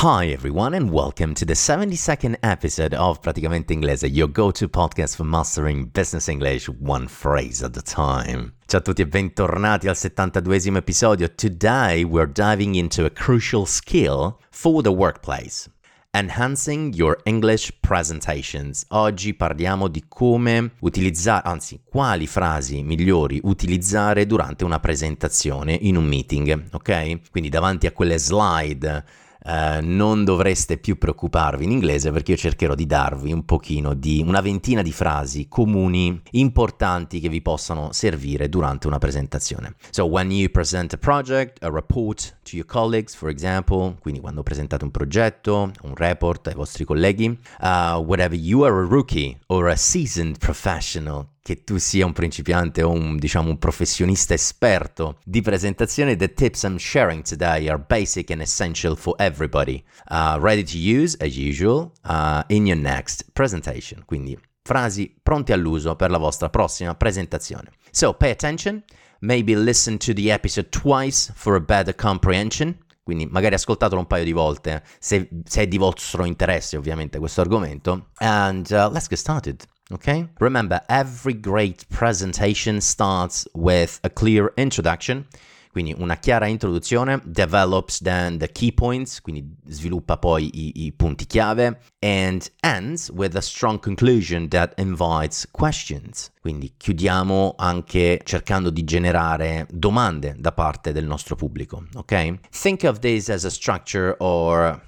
Hi everyone and welcome to the 72nd episode of Praticamente Inglese, your go-to podcast for mastering business English one phrase at a time. Ciao a tutti e bentornati al 72esimo episodio. Today we're diving into a crucial skill for the workplace. Enhancing your English presentations. Oggi parliamo di come utilizzare, anzi, quali frasi migliori utilizzare durante una presentazione in un meeting, ok? Quindi davanti a quelle slide Uh, non dovreste più preoccuparvi in inglese perché io cercherò di darvi un pochino di una ventina di frasi comuni importanti che vi possano servire durante una presentazione. So when you present a project, a report to your colleagues, for example, quindi quando presentate un progetto, un report ai vostri colleghi, uh, whatever you are a rookie or a seasoned professional, che tu sia un principiante o un, diciamo, un professionista esperto di presentazione, the tips I'm sharing today are basic and essential for everybody. Uh, ready to use, as usual, uh, in your next presentation. Quindi frasi pronte all'uso per la vostra prossima presentazione. So, pay attention. Maybe listen to the episode twice for a better comprehension. Quindi magari ascoltatelo un paio di volte se, se è di vostro interesse ovviamente questo argomento. And uh, let's get started. Okay? Remember, every great presentation starts with a clear introduction, quindi una chiara introduzione, develops then the key points, quindi sviluppa poi i, i punti chiave, and ends with a strong conclusion that invites questions. Quindi chiudiamo anche cercando di generare domande da parte del nostro pubblico, ok? Think of this as a structure or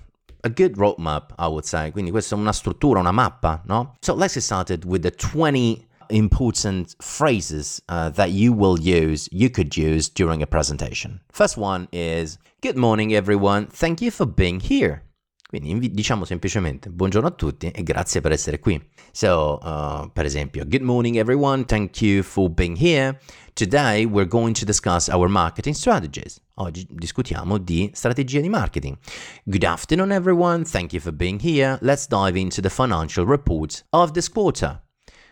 a good roadmap, I would say. Quindi questa è una struttura, una mappa, no? So let's get started with the 20 important phrases uh, that you will use, you could use during a presentation. First one is Good morning, everyone. Thank you for being here. Quindi diciamo semplicemente buongiorno a tutti e grazie per essere qui. So, uh, per esempio, good morning everyone, thank you for being here. Today we're going to discuss our marketing strategies. Oggi discutiamo di strategie di marketing. Good afternoon everyone, thank you for being here. Let's dive into the financial reports of this quarter.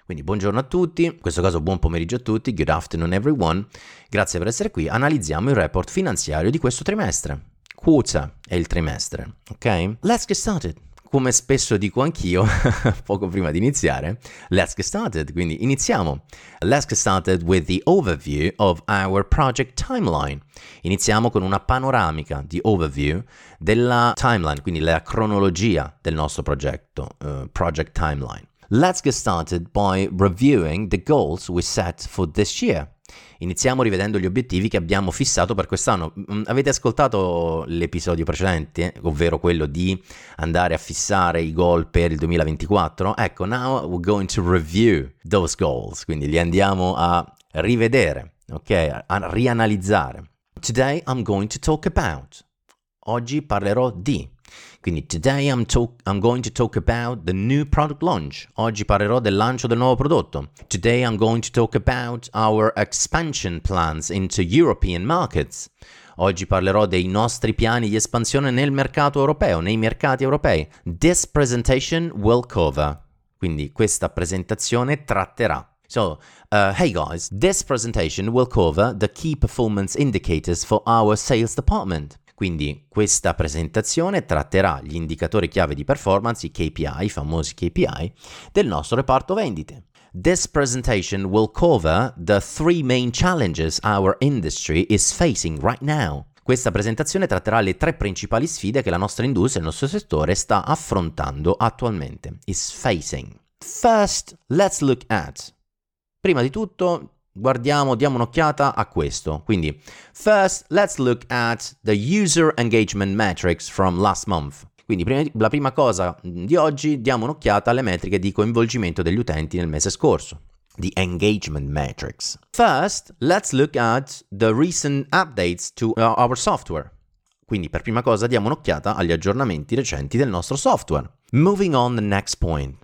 Quindi buongiorno a tutti, in questo caso buon pomeriggio a tutti, good afternoon everyone. Grazie per essere qui. Analizziamo il report finanziario di questo trimestre quota è il trimestre, ok? Let's get started. Come spesso dico anch'io, poco prima di iniziare, let's get started, quindi iniziamo. Let's get started with the overview of our project timeline. Iniziamo con una panoramica di overview della timeline, quindi la cronologia del nostro progetto, uh, project timeline. Let's get started by reviewing the goals we set for this year. Iniziamo rivedendo gli obiettivi che abbiamo fissato per quest'anno. Mm, avete ascoltato l'episodio precedente, ovvero quello di andare a fissare i goal per il 2024? Ecco, now we're going to review those goals, quindi li andiamo a rivedere, ok? A rianalizzare. Today I'm going to talk about. Oggi parlerò di quindi today I'm, talk- I'm, going to talk about the new product launch. Oggi parlerò del lancio del nuovo prodotto. Today I'm going to talk about our expansion plans into European markets. Oggi parlerò dei nostri piani di espansione nel mercato europeo, nei mercati europei. This presentation will cover. Quindi questa presentazione tratterà. So, uh, hey guys, this presentation will cover the key performance indicators for our sales department. Quindi questa presentazione tratterà gli indicatori chiave di performance, i KPI, i famosi KPI, del nostro reparto vendite. This presentation will cover the three main challenges our industry is facing right now. Questa presentazione tratterà le tre principali sfide che la nostra industria il nostro settore sta affrontando attualmente. Is facing. first let's look at. Prima di tutto guardiamo, diamo un'occhiata a questo. Quindi, first let's look at the user engagement metrics from last month. Quindi la prima cosa di oggi diamo un'occhiata alle metriche di coinvolgimento degli utenti nel mese scorso. The engagement metrics. First, let's look at the recent updates to our software. Quindi per prima cosa diamo un'occhiata agli aggiornamenti recenti del nostro software. Moving on the next point.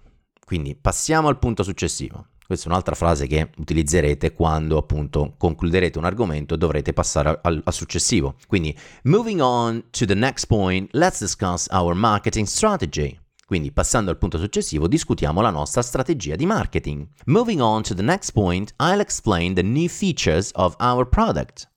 Quindi passiamo al punto successivo. Questa è un'altra frase che utilizzerete quando appunto concluderete un argomento e dovrete passare al, al, successivo. Quindi, moving on to the next point, let's discuss our marketing strategy. Quindi, passando al punto successivo, discutiamo la nostra strategia di marketing. Moving on to the next point, I'll explain the new features of our product.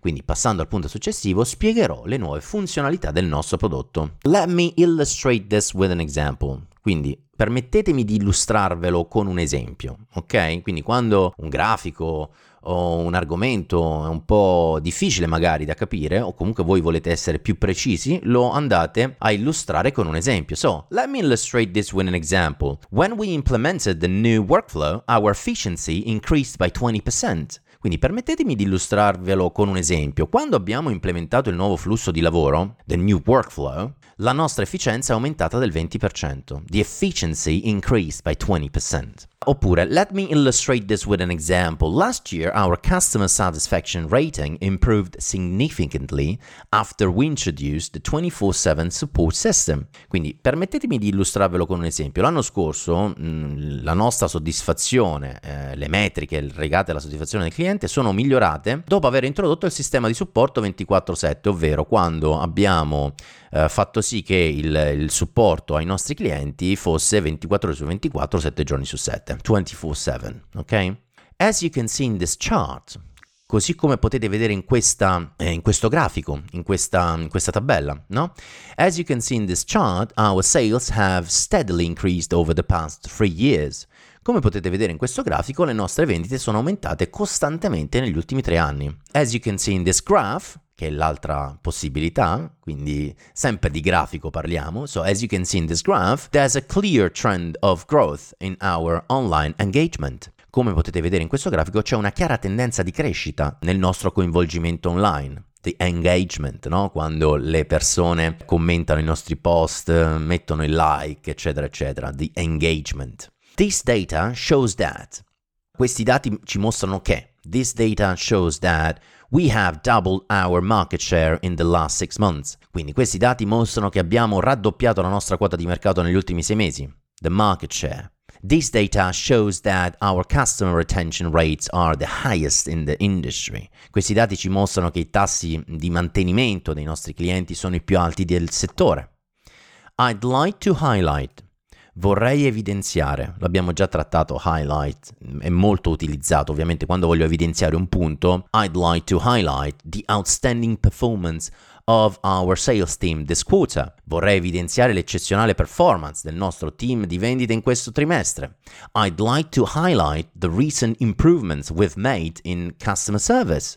Quindi passando al punto successivo spiegherò le nuove funzionalità del nostro prodotto. Let me illustrate this with an example. Quindi permettetemi di illustrarvelo con un esempio, ok? Quindi quando un grafico o un argomento è un po' difficile magari da capire o comunque voi volete essere più precisi, lo andate a illustrare con un esempio. So, let me illustrate this with an example. When we implemented the new workflow, our efficiency increased by 20%. Quindi permettetemi di illustrarvelo con un esempio. Quando abbiamo implementato il nuovo flusso di lavoro, the new workflow, la nostra efficienza è aumentata del 20%. The efficiency increased by 20%. Oppure, let me illustrate this with an example. Last year, our customer satisfaction rating improved significantly after we introduced the 24/7 support system. Quindi, permettetemi di illustrarvelo con un esempio. L'anno scorso, mm, la nostra soddisfazione, eh, le metriche legate alla soddisfazione del cliente sono migliorate dopo aver introdotto il sistema di supporto 24/7, ovvero quando abbiamo eh, fatto sì che il, il supporto ai nostri clienti fosse 24 ore su 24, 7 giorni su 7, 24/7, ok? As you can see in this chart, così come potete vedere in, questa, eh, in questo grafico, in questa, in questa, tabella, no? As you can see in this chart, our sales have steadily increased over the past three years. Come potete vedere in questo grafico, le nostre vendite sono aumentate costantemente negli ultimi tre anni. As you can see in this graph, che è l'altra possibilità, quindi sempre di grafico parliamo. So as you can see in this graph, there's a clear trend of growth in our online engagement. Come potete vedere in questo grafico c'è una chiara tendenza di crescita nel nostro coinvolgimento online. The engagement, no? Quando le persone commentano i nostri post, mettono il like, eccetera, eccetera. The engagement. This data shows that. Questi dati ci mostrano che. This data shows that We have doubled our market share in the last six months. Quindi questi dati mostrano che abbiamo raddoppiato la nostra quota di mercato negli ultimi sei mesi. The market share. This data shows that our customer retention rates are the highest in the industry. Questi dati ci mostrano che i tassi di mantenimento dei nostri clienti sono i più alti del settore. I'd like to highlight vorrei evidenziare, l'abbiamo già trattato, highlight, è molto utilizzato ovviamente quando voglio evidenziare un punto, I'd like to highlight the outstanding performance of our sales team this quarter. Vorrei evidenziare l'eccezionale performance del nostro team di vendita in questo trimestre. I'd like to highlight the recent improvements we've made in customer service.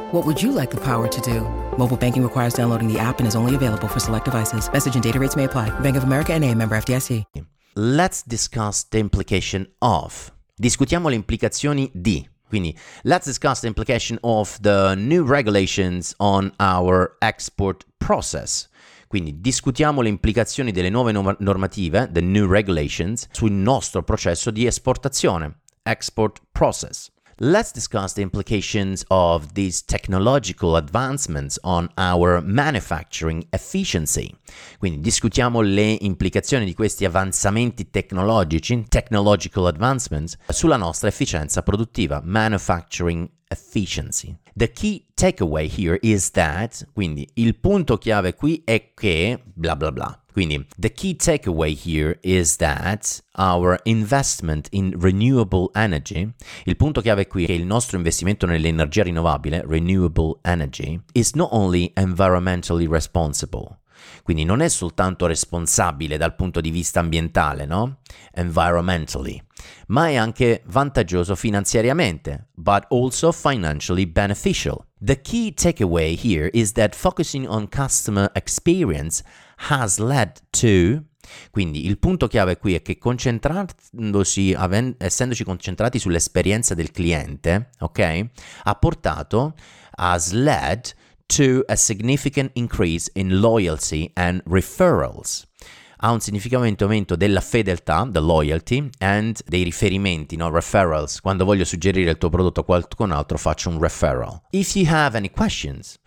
What would you like the power to do? Mobile banking requires downloading the app and is only available for select devices. Message and data rates may apply. Bank of America NA, member FDIC. Let's discuss the implication of. Discutiamo le implicazioni di. Quindi, let's discuss the implication of the new regulations on our export process. Quindi discutiamo le implicazioni delle nuove normative, the new regulations, sul nostro processo di esportazione, export process. Let's discuss the implications of these technological advancements on our manufacturing efficiency. Quindi discutiamo le implicazioni di questi avanzamenti tecnologici, technological advancements, sulla nostra efficienza produttiva, manufacturing efficiency. The key takeaway here is that, quindi il punto chiave qui è che bla bla bla. Quindi, the key takeaway here is that our investment in renewable energy, il punto chiave qui è che il nostro investimento nell'energia rinnovabile, renewable energy, is not only environmentally responsible, quindi non è soltanto responsabile dal punto di vista ambientale, no? Environmentally, ma è anche vantaggioso finanziariamente, but also financially beneficial. The key takeaway here is that focusing on customer experience has led to quindi il punto chiave qui è che concentrandosi, aven- essendoci concentrati sull'esperienza del cliente, ok, ha portato, has led to a significant increase in loyalty and referrals. Ha un significativo aumento della fedeltà, the loyalty, and dei riferimenti, no? referrals. Quando voglio suggerire il tuo prodotto a qualcun altro faccio un referral. If you have any questions,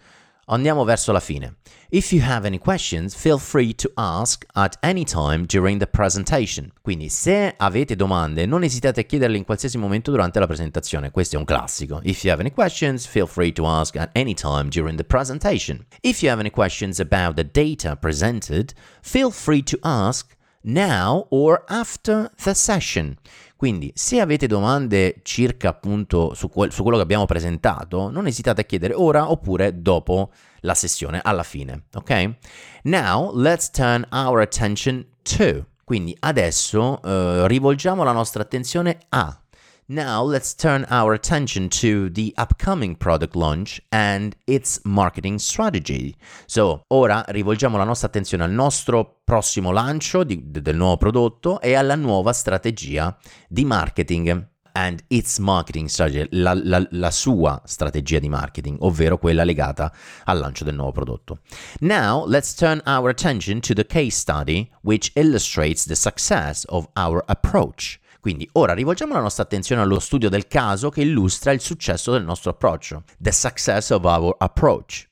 Andiamo verso la fine. If you have any questions, feel free to ask at any time during the presentation. Quindi se avete domande, non esitate a chiederle in qualsiasi momento durante la presentazione. Questo è un classico. If you have any questions, feel free to ask at any time during the presentation. If you have any questions about the data presented, feel free to ask now or after the session. Quindi, se avete domande circa appunto su, quel, su, quello che abbiamo presentato, non esitate a chiedere ora oppure dopo la sessione, alla fine, ok? Now, let's turn our attention to. Quindi adesso uh, rivolgiamo la nostra attenzione a Now let's turn our attention to the upcoming product launch and its marketing strategy. So, ora rivolgiamo la nostra attenzione al nostro prossimo lancio di, del nuovo prodotto e alla nuova strategia di marketing and its marketing strategy, la, la, la, sua strategia di marketing, ovvero quella legata al lancio del nuovo prodotto. Now, let's turn our attention to the case study which illustrates the success of our approach. Quindi ora rivolgiamo la nostra attenzione allo studio del caso che illustra il successo del nostro approccio. The success of our approach.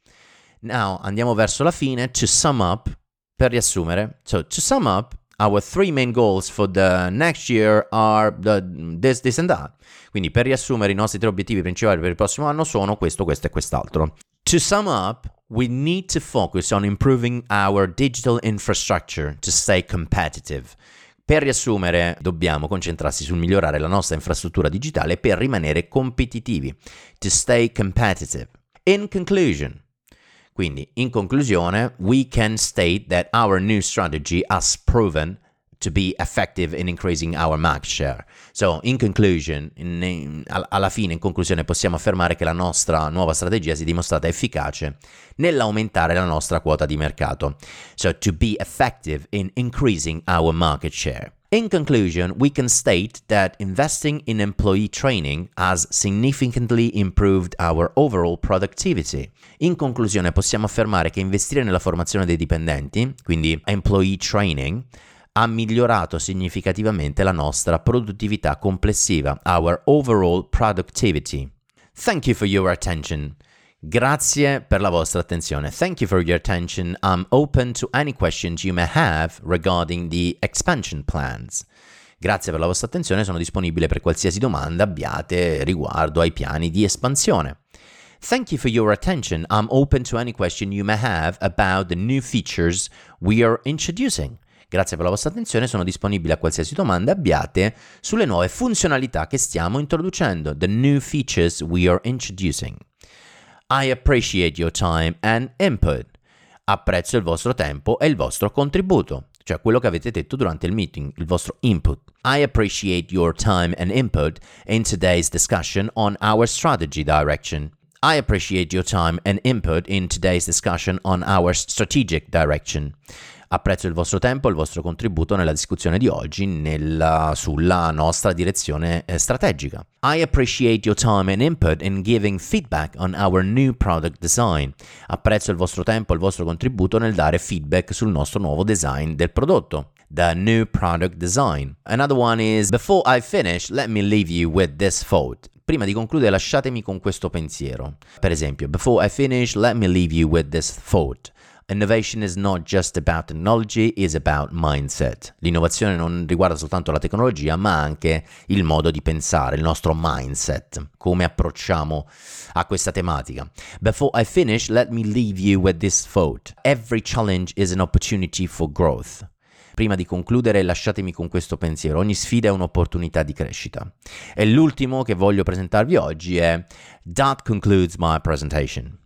Now andiamo verso la fine. To sum up, per riassumere. So to sum up, our three main goals for the next year are the, this, this and that. Quindi per riassumere i nostri tre obiettivi principali per il prossimo anno sono questo, questo e quest'altro. To sum up, we need to focus on improving our digital infrastructure to stay competitive. Per riassumere, dobbiamo concentrarsi sul migliorare la nostra infrastruttura digitale per rimanere competitivi, to stay competitive. In conclusion, quindi in conclusione, we can state that our new strategy has proven to be effective in increasing our market share. So, in conclusion, in, in, alla fine, in conclusione, possiamo affermare che la nostra nuova strategia si è dimostrata efficace nell'aumentare la nostra quota di mercato. So, to be effective in increasing our market share. In conclusion, we can state that investing in employee training has significantly improved our overall productivity. In conclusione, possiamo affermare che investire nella formazione dei dipendenti, quindi employee training, ha migliorato significativamente la nostra produttività complessiva, our overall productivity. Thank you for your attention. Grazie per la vostra attenzione. Thank you for your attention. I'm open to any questions you may have regarding the expansion plans. Grazie per la vostra attenzione, sono disponibile per qualsiasi domanda abbiate riguardo ai piani di espansione. Thank you for your attention. I'm open to any question you may have about the new features we are introducing. Grazie per la vostra attenzione, sono disponibile a qualsiasi domanda abbiate sulle nuove funzionalità che stiamo introducendo, the new features we are introducing. I appreciate your time and input. Apprezzo il vostro tempo e il vostro contributo, cioè quello che avete detto durante il meeting, il vostro input. I appreciate your time and input in today's discussion on our strategy direction. I appreciate your time and input in today's discussion on our strategic direction. Apprezzo il vostro tempo e il vostro contributo nella discussione di oggi nella, sulla nostra direzione eh, strategica. I appreciate your time and input in giving feedback on our new product design. Apprezzo il vostro tempo e il vostro contributo nel dare feedback sul nostro nuovo design del prodotto. The new product design. Another one is Before I finish, let me leave you with this thought. Prima di concludere lasciatemi con questo pensiero. Per esempio, before I finish, let me leave you with this thought. Innovation is not just about technology, it's about mindset. L'innovazione non riguarda soltanto la tecnologia, ma anche il modo di pensare, il nostro mindset, come approcciamo a questa tematica. Before I finish, let me leave you with this thought. Every challenge is an opportunity for growth. Prima di concludere, lasciatemi con questo pensiero. Ogni sfida è un'opportunità di crescita. E l'ultimo che voglio presentarvi oggi è That concludes my presentation.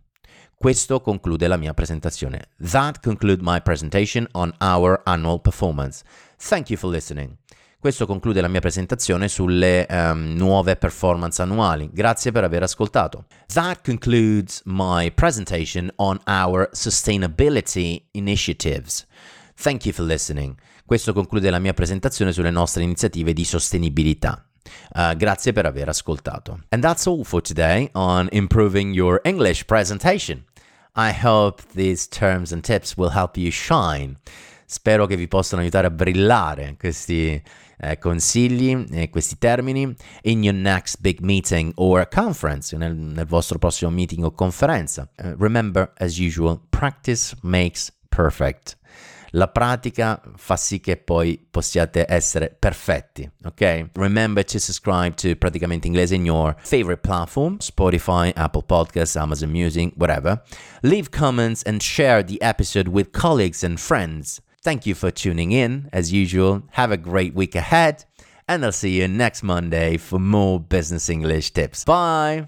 Questo conclude la mia presentazione. That concludes my presentation on our annual performance. Thank you for listening. Questo conclude la mia presentazione sulle um, nuove performance annuali. Grazie per aver ascoltato. That concludes my presentation on our sustainability initiatives. Thank you for listening. Questo conclude la mia presentazione sulle nostre iniziative di sostenibilità. Uh, grazie per aver ascoltato. And that's all for today on improving your English presentation. I hope these terms and tips will help you shine. Spero che vi possano aiutare a brillare questi eh, consigli e questi termini in your next big meeting or conference, nel, nel vostro prossimo meeting o conferenza. Uh, remember, as usual, practice makes perfect. La pratica fa sì che poi possiate essere perfetti, ok? Remember to subscribe to Praticamente Inglese in your favorite platform, Spotify, Apple Podcasts, Amazon Music, whatever. Leave comments and share the episode with colleagues and friends. Thank you for tuning in. As usual, have a great week ahead, and I'll see you next Monday for more business English tips. Bye!